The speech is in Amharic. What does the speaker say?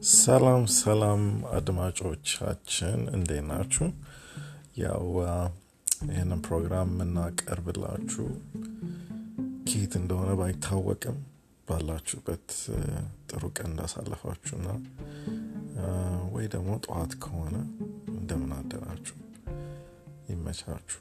ሰላም ሰላም አድማጮቻችን እንዴት ናችሁ? ያው ይህንን ፕሮግራም የምናቀርብላችሁ ኬት እንደሆነ ባይታወቅም ባላችሁበት ጥሩ ቀን እንዳሳለፋችሁና ወይ ደግሞ ጠዋት ከሆነ እንደምን አደራችሁ ይመቻችሁ።